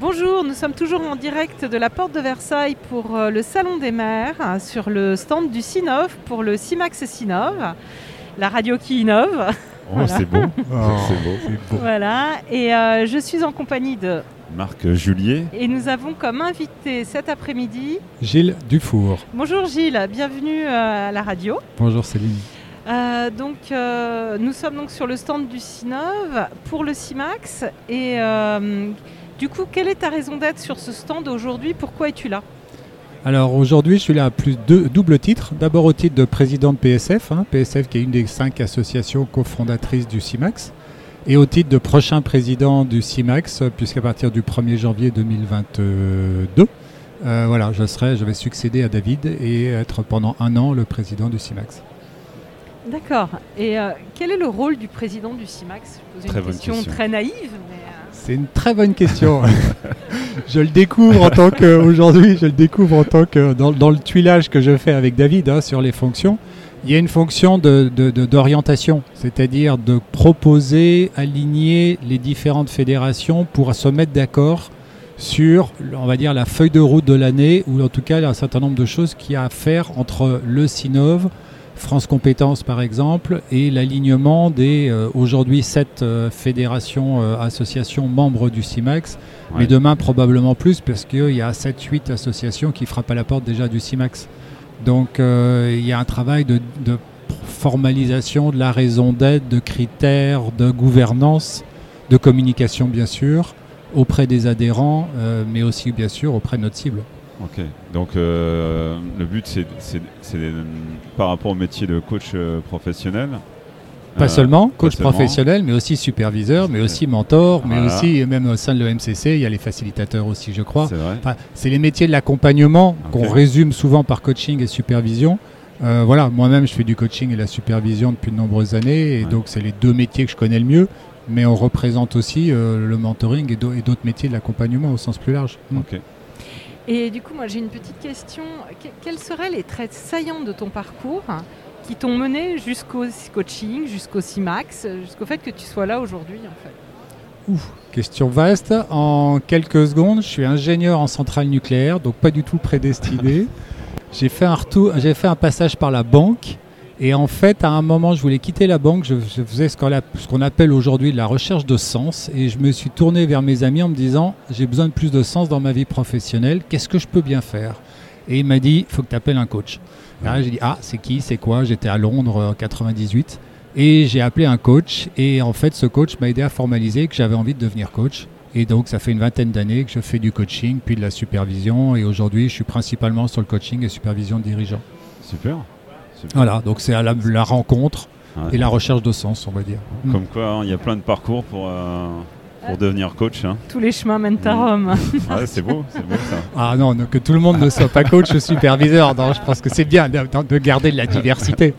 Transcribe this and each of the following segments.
Bonjour, nous sommes toujours en direct de la porte de Versailles pour euh, le Salon des maires hein, sur le stand du Sinov pour le CIMAX Sinov, la radio qui innove. Oh, Voilà. c'est beau. Oh, c'est beau. c'est beau. Voilà, et euh, je suis en compagnie de. Marc Julier. Et nous avons comme invité cet après-midi. Gilles Dufour. Bonjour Gilles, bienvenue euh, à la radio. Bonjour Céline. Euh, donc, euh, nous sommes donc sur le stand du Sinov pour le CIMAX. Et euh, du coup, quelle est ta raison d'être sur ce stand aujourd'hui? Pourquoi es-tu là? Alors aujourd'hui, je suis là à plus de double titre. D'abord au titre de président de PSF, hein, PSF qui est une des cinq associations cofondatrices du CIMAX, et au titre de prochain président du CIMAX, puisqu'à partir du 1er janvier 2022, euh, voilà, je serai, je vais succéder à David et être pendant un an le président du CIMAX. D'accord. Et euh, quel est le rôle du président du CIMAX Je pose une Très bonne question, question. très naïve. Mais, C'est une très bonne question. je le découvre en tant que aujourd'hui, je le découvre en tant que dans, le tuilage que je fais avec David hein, sur les fonctions. Il y a une fonction d'orientation, c'est-à-dire de proposer, aligner les différentes fédérations pour se mettre d'accord sur, on va dire, la feuille de route de l'année, ou en tout cas un certain nombre de choses qu'il y a à faire entre le SINOV, France Compétences par exemple, et l'alignement des euh, aujourd'hui sept euh, fédérations, euh, associations membres du CIMAX, Ouais. mais demain probablement plus parce qu'il y a 7-8 associations qui frappent à la porte déjà du CIMAX. Donc il y a un travail de, de formalisation de la raison d'être, de critères, de gouvernance, de communication bien sûr, auprès des adhérents, mais aussi bien sûr auprès de notre cible. Ok. Donc euh, le but c'est par rapport au métier de coach euh, professionnel. Pas euh, seulement coach professionnel, mais aussi superviseur, mais aussi mentor, mais aussi, même au sein de l'EMCC, il y a les facilitateurs aussi, je crois. C'est vrai. Enfin, c'est les métiers de l'accompagnement qu'on résume souvent par coaching et supervision. Euh, voilà, moi-même, je fais du coaching et la supervision depuis de nombreuses années, et Ouais. donc c'est les deux métiers que je connais le mieux. Mais on représente aussi euh, le mentoring et d'au- et d'autres métiers de l'accompagnement au sens plus large. Mm. Et du coup, moi, j'ai une petite question. Que- quels seraient les traits saillants de ton parcours qui t'ont mené jusqu'au coaching, jusqu'au CIMAX, jusqu'au fait que tu sois là aujourd'hui en fait? Question vaste. En quelques secondes, je suis ingénieur en centrale nucléaire, donc pas du tout prédestiné. j'ai fait un retour, j'ai fait un passage par la banque. Et en fait, à un moment, je voulais quitter la banque. Je, faisais ce qu'on appelle aujourd'hui la recherche de sens. Et je me suis tourné vers mes amis en me disant j'ai besoin de plus de sens dans ma vie professionnelle. Qu'est-ce que je peux bien faire? Et il m'a dit il faut que tu appelles un coach. Là, j'ai dit ah, c'est qui? C'est quoi? J'étais à Londres en 98. Et j'ai appelé un coach et en fait ce coach m'a aidé à formaliser que j'avais envie de devenir coach. Et donc ça fait une vingtaine d'années que je fais du coaching, puis de la supervision et aujourd'hui je suis principalement sur le coaching et supervision de dirigeants. Super. Voilà, donc c'est à la, la rencontre Ouais. et la recherche de sens on va dire. Mm. Comme quoi, hein, il y a plein de parcours pour, euh, pour devenir coach. hein. Tous les chemins mènent à Mm. Rome. Ouais, c'est beau, c'est beau ça. Ah non, non, que tout le monde ne soit pas coach ou superviseur, non, je pense que c'est bien de, de garder de la diversité.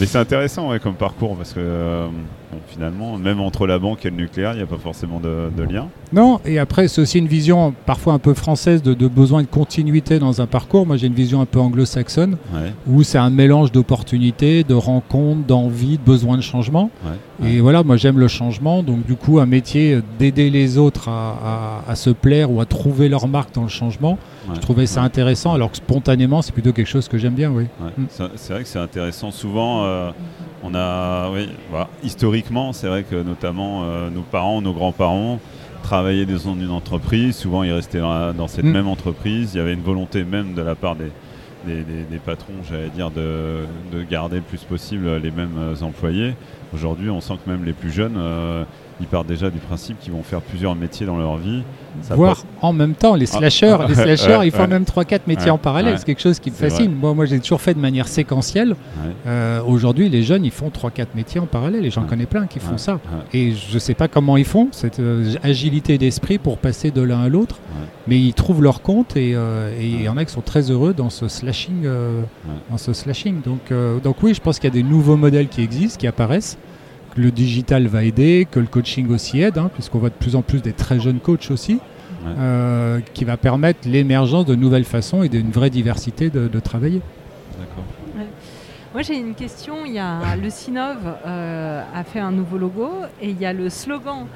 Mais c'est intéressant ouais, comme parcours parce que euh, bon, finalement, même entre la banque et le nucléaire, il n'y a pas forcément de, de lien. Non, et après, c'est aussi une vision parfois un peu française de, de besoin de continuité dans un parcours. Moi, j'ai une vision un peu anglo-saxonne Ouais, où c'est un mélange d'opportunités, de rencontres, d'envie, de besoin de changement. ouais, Et voilà, moi, j'aime le changement. Donc, du coup, un métier d'aider les autres à, à- à se plaire ou à trouver leur marque dans le changement, je trouvais ça intéressant. Alors que spontanément, c'est plutôt quelque chose que j'aime bien, oui. Mm. C'est vrai que c'est intéressant. Souvent, euh, on a, oui, voilà, historiquement, c'est vrai que notamment euh, nos parents, nos grands-parents travaillaient dans une entreprise. Souvent, ils restaient dans, cette Mm. même entreprise. Il y avait une volonté même de la part des, des, des- des patrons, j'allais dire, de, de garder le plus possible les mêmes euh, employés. Aujourd'hui, on sent que même les plus jeunes, ils partent déjà du principe qu'ils vont faire plusieurs métiers dans leur vie. Ça Voir passe- en même temps les Ah, slashers. ah, les ouais, ils font ouais. même 3-4 métiers Ouais, en parallèle. C'est quelque chose qui me fascine. Moi, moi j'ai toujours fait de manière séquentielle. Euh, Aujourd'hui, les jeunes, ils font 3-4 métiers en parallèle. Et j'en connais plein qui font ça. Et je ne sais pas comment ils font, cette euh, agilité d'esprit pour passer de l'un à l'autre. Mais ils trouvent leur compte et euh, il y en a qui sont très heureux dans ce slashing. euh, dans ce slashing. Donc, euh, donc oui, je pense qu'il y a des nouveaux modèles qui existent, qui apparaissent. Que le digital va aider, que le coaching aussi aide, hein, puisqu'on voit de plus en plus des très jeunes coachs aussi, Ouais. euh, qui va permettre l'émergence de nouvelles façons et d'une vraie diversité de, de travailler. D'accord. Moi j'ai une question, il y a le Sinov euh, a fait un nouveau logo et il y a le slogan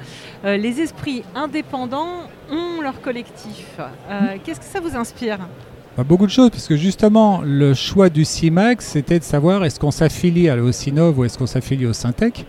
euh, Les esprits indépendants ont leur collectif. Euh, Qu'est-ce que ça vous inspire? Beaucoup de choses, parce que justement, le choix du CIMAX, c'était de savoir est-ce qu'on s'affilie à- au Sinov ou est-ce qu'on s'affilie au Syntec.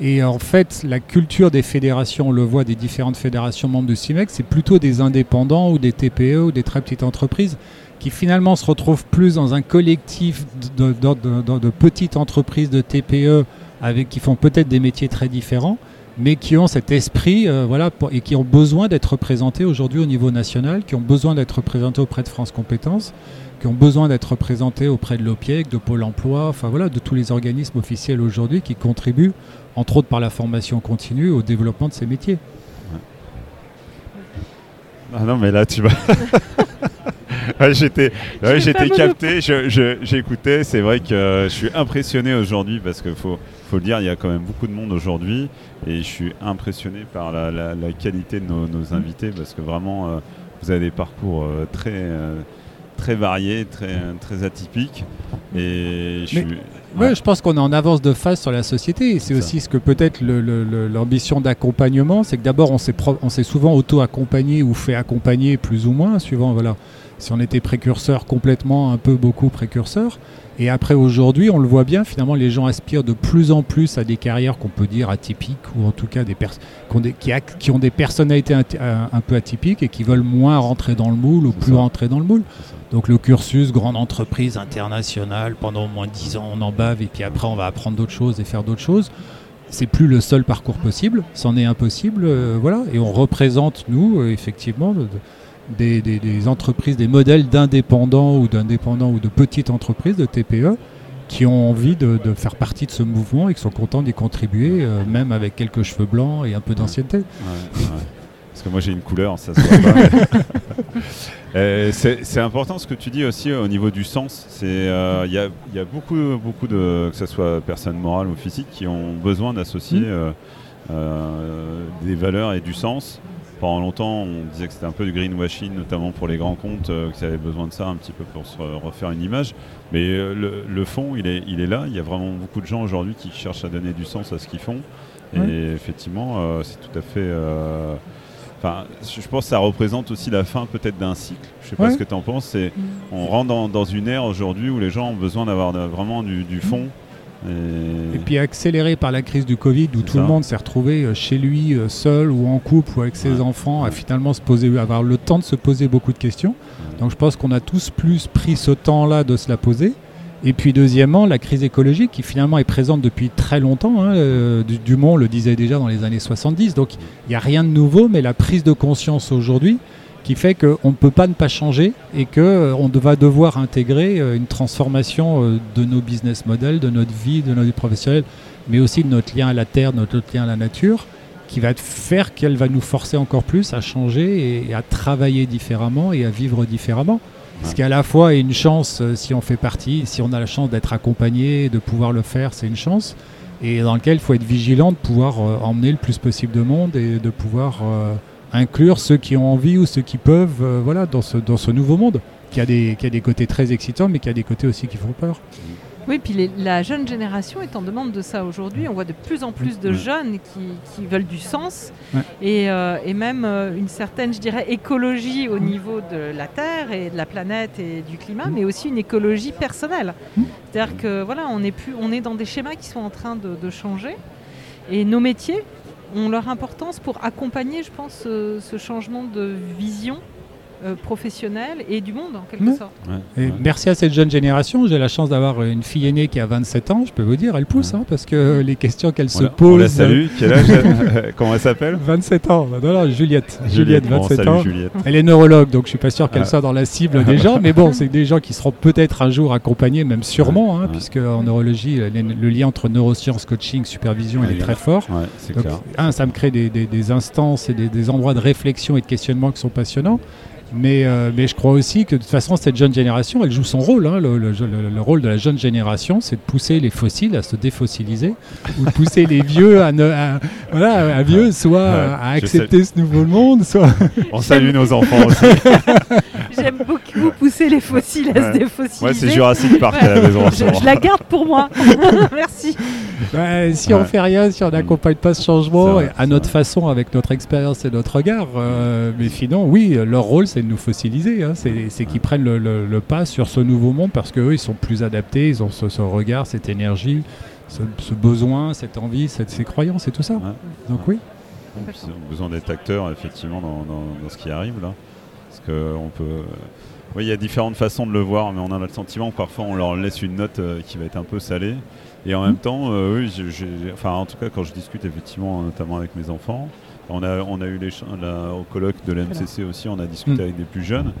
Et en fait, la culture des fédérations, on le voit des différentes fédérations membres du CIMEX, c'est plutôt des indépendants ou des TPE ou des très petites entreprises qui finalement se retrouvent plus dans un collectif de, de- de- de- de petites entreprises de TPE avec, qui font peut-être des métiers très différents, mais qui ont cet esprit euh, voilà, pour- et qui ont besoin d'être représentés aujourd'hui au niveau national, qui ont besoin d'être représentés auprès de France Compétences, qui ont besoin d'être représentés auprès de l'OPIEC, de Pôle emploi, enfin voilà, de tous les organismes officiels aujourd'hui qui contribuent, entre autres par la formation continue, au développement de ces métiers. Ah non, mais là, tu vas. Ouais, j'étais ouais, j'étais capté, je- je- j'écoutais. C'est vrai que euh, je suis impressionné aujourd'hui parce qu'il faut, faut le dire, il y a quand même beaucoup de monde aujourd'hui et je suis impressionné par la, la- la qualité de nos, nos invités parce que vraiment, euh, vous avez des parcours euh, très, euh, très variés, très, très atypiques. Et je Mais- suis. Ouais, ouais. je pense qu'on est en avance de phase sur la société. Et c'est aussi ce que peut-être l'ambition d'accompagnement, c'est que d'abord on s'est pro- on s'est souvent auto-accompagné ou fait accompagner plus ou moins, suivant voilà, si on était précurseur complètement, un peu beaucoup précurseur. Et après aujourd'hui, on le voit bien, finalement les gens aspirent de plus en plus à des carrières qu'on peut dire atypiques ou en tout cas des, qui, ont des, qui, ac- qui ont des personnalités ati- un, peu atypiques et qui veulent moins rentrer dans le moule ou plus ça. rentrer dans le moule. Donc le cursus, grande entreprise internationale, pendant au moins 10 ans on en bave et puis après on va apprendre d'autres choses et faire d'autres choses. C'est plus le seul parcours possible, c'en est impossible, euh, voilà. Et on représente, nous, euh, effectivement, de- de- des, des- des entreprises, des modèles d'indépendants ou d'indépendants ou de petites entreprises, de TPE, qui ont envie de, de faire partie de ce mouvement et qui sont contents d'y contribuer, euh, même avec quelques cheveux blancs et un peu d'ancienneté. Ouais, ouais. Parce que moi j'ai une couleur, ça se voit pas. Euh, c'est c'est important ce que tu dis aussi au niveau du sens. C'est euh, il y, a, il y a beaucoup beaucoup de que ce soit personnes morales ou physiques qui ont besoin d'associer Mm. euh, des valeurs et du sens. Pendant longtemps, on disait que c'était un peu du greenwashing, notamment pour les grands comptes, euh, qu'ils avaient besoin de ça un petit peu pour se re- refaire une image. Mais euh, le, le fond, il est, il est là. Il y a vraiment beaucoup de gens aujourd'hui qui cherchent à donner du sens à ce qu'ils font. Et effectivement, euh, c'est tout à fait. Enfin, je pense que ça représente aussi la fin peut-être d'un cycle. Je sais pas ce que tu en penses. C'est on rentre dans, dans une ère aujourd'hui où les gens ont besoin d'avoir vraiment du, du fond. Et, Et puis accéléré par la crise du Covid, où tout ça. le monde s'est retrouvé euh, chez lui, euh, seul ou en couple ou avec ses Ouais. enfants, à finalement se poser, avoir le temps de se poser beaucoup de questions. Ouais. Donc je pense qu'on a tous plus pris ce temps-là de se la poser. Et puis deuxièmement, la crise écologique qui finalement est présente depuis très longtemps. hein, euh, Du- Dumont le disait déjà dans les années 70. Donc il n'y a rien de nouveau, mais la prise de conscience aujourd'hui qui fait qu'on ne peut pas ne pas changer et qu'on va devoir intégrer euh, une transformation euh, de nos business models, de notre vie, de notre vie professionnelle, mais aussi de notre lien à la terre, notre lien à la nature, qui va faire qu'elle va nous forcer encore plus à changer et à travailler différemment et à vivre différemment. Ce qui à la fois est une chance euh, si on fait partie, si on a la chance d'être accompagné, de pouvoir le faire, c'est une chance. Et dans lequel il faut être vigilant de pouvoir euh, emmener le plus possible de monde et de pouvoir euh, inclure ceux qui ont envie ou ceux qui peuvent euh, voilà, dans, ce, dans ce nouveau monde, qui a, des, qui a des côtés très excitants, mais qui a des côtés aussi qui font peur. Oui, puis les- la jeune génération est en demande de ça aujourd'hui. On voit de plus en plus de jeunes qui, qui veulent du sens Ouais. et, euh, et même euh, une certaine, je dirais, écologie au niveau de la Terre et de la planète et du climat, mais aussi une écologie personnelle. C'est-à-dire que voilà, on est, plus, on est dans des schémas qui sont en train de, de changer et nos métiers ont leur importance pour accompagner, je pense, ce, changement de vision euh, professionnelle et du monde en quelque Ouais. sorte. Ouais, Et ouais. merci à cette jeune génération. J'ai la chance d'avoir une fille aînée qui a 27 ans. Je peux vous dire, elle pousse, Ouais. hein, parce que les questions qu'elle se pose. On la salue. Quel âge elle- Comment elle s'appelle 27 ans. Non, non, Juliette. Juliette, Bon, 27 salut, ans. Juliette. Elle est neurologue, donc je suis pas sûr qu'elle Ah. soit dans la cible des gens. Mais bon, c'est des gens qui seront peut-être un jour accompagnés, même sûrement, hein, Ouais. puisque en neurologie, le, le lien entre neurosciences, coaching, supervision, il est très fort. Ouais, c'est Donc, clair. un, ça me crée des, des- des instances et des, des endroits de réflexion et de questionnement qui sont passionnants. Mais, euh, mais je crois aussi que de toute façon, cette jeune génération, elle joue son rôle. hein. Le, le- le- le rôle de la jeune génération, c'est de pousser les fossiles à se défossiliser ou de pousser les vieux à, ne, à- voilà, à vieux, soit Ouais, à accepter ce nouveau monde, soit. On salue nos enfants aussi. J'aime beaucoup pousser les fossiles à Ouais. se défossiliser. Ouais, c'est Jurassic Park à la maison. je, je la garde pour moi. Merci. Ouais, si on Ouais. fait rien, si on n'accompagne pas ce changement vrai, à notre vrai. façon, avec notre expérience et notre regard, euh, mais sinon, oui, leur rôle, c'est de nous fossiliser. hein. c'est c'est qu'ils prennent le, le- le pas sur ce nouveau monde parce qu'eux, ils sont plus adaptés, ils ont ce, ce regard, cette énergie, ce, ce besoin, cette envie, cette, ces croyances et tout ça. Ouais. Donc oui. Ils ont besoin d'être acteurs effectivement dans, dans- dans ce qui arrive là. Parce que on peut. Oui, il y a différentes façons de le voir, mais on a le sentiment que parfois on leur laisse une note euh, qui va être un peu salée. Et en même temps, euh, oui, j'ai- j'ai- enfin en tout cas quand je discute effectivement, notamment avec mes enfants, on a, on a eu les au colloque de l'MCC aussi, on a discuté Mm. avec des plus jeunes.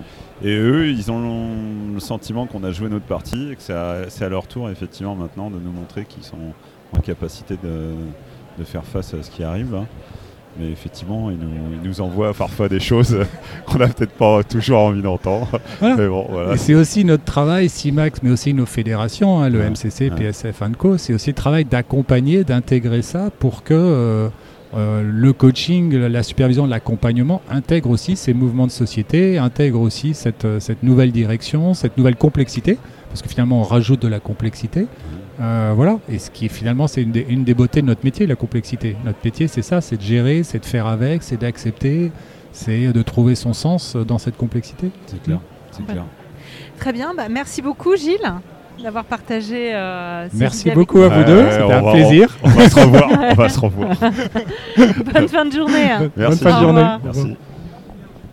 Et eux, ils ont le sentiment qu'on a joué notre partie et que c'est à, c'est à leur tour effectivement maintenant de nous montrer qu'ils sont en capacité de, de faire face à ce qui arrive là. Mais effectivement, ils nous, envoient parfois des choses qu'on n'a peut-être pas toujours envie d'entendre. Voilà. Mais bon, voilà. C'est aussi notre travail, CIMAX, mais aussi nos fédérations, hein, le Ouais, MCC. PSF, ANCO, c'est aussi le travail d'accompagner, d'intégrer ça pour que euh, euh, le coaching, la- supervision, l'accompagnement intègre aussi ces mouvements de société, intègre aussi cette, euh, cette nouvelle direction, cette nouvelle complexité, parce que finalement on rajoute de la complexité. Euh, voilà, et ce qui est finalement c'est une, des- une des beautés de notre métier, la complexité. Notre métier c'est ça, c'est de gérer, c'est de faire avec, c'est d'accepter, c'est de trouver son sens dans cette complexité. C'est clair. C'est clair. Très bien. Bah, merci beaucoup, Gilles, d'avoir partagé. euh, ces Merci beaucoup à vous deux, ouais, c'était on un va- plaisir. On va se revoir. On va se revoir. Bonne fin de journée. Merci. Bonne fin de journée. Merci.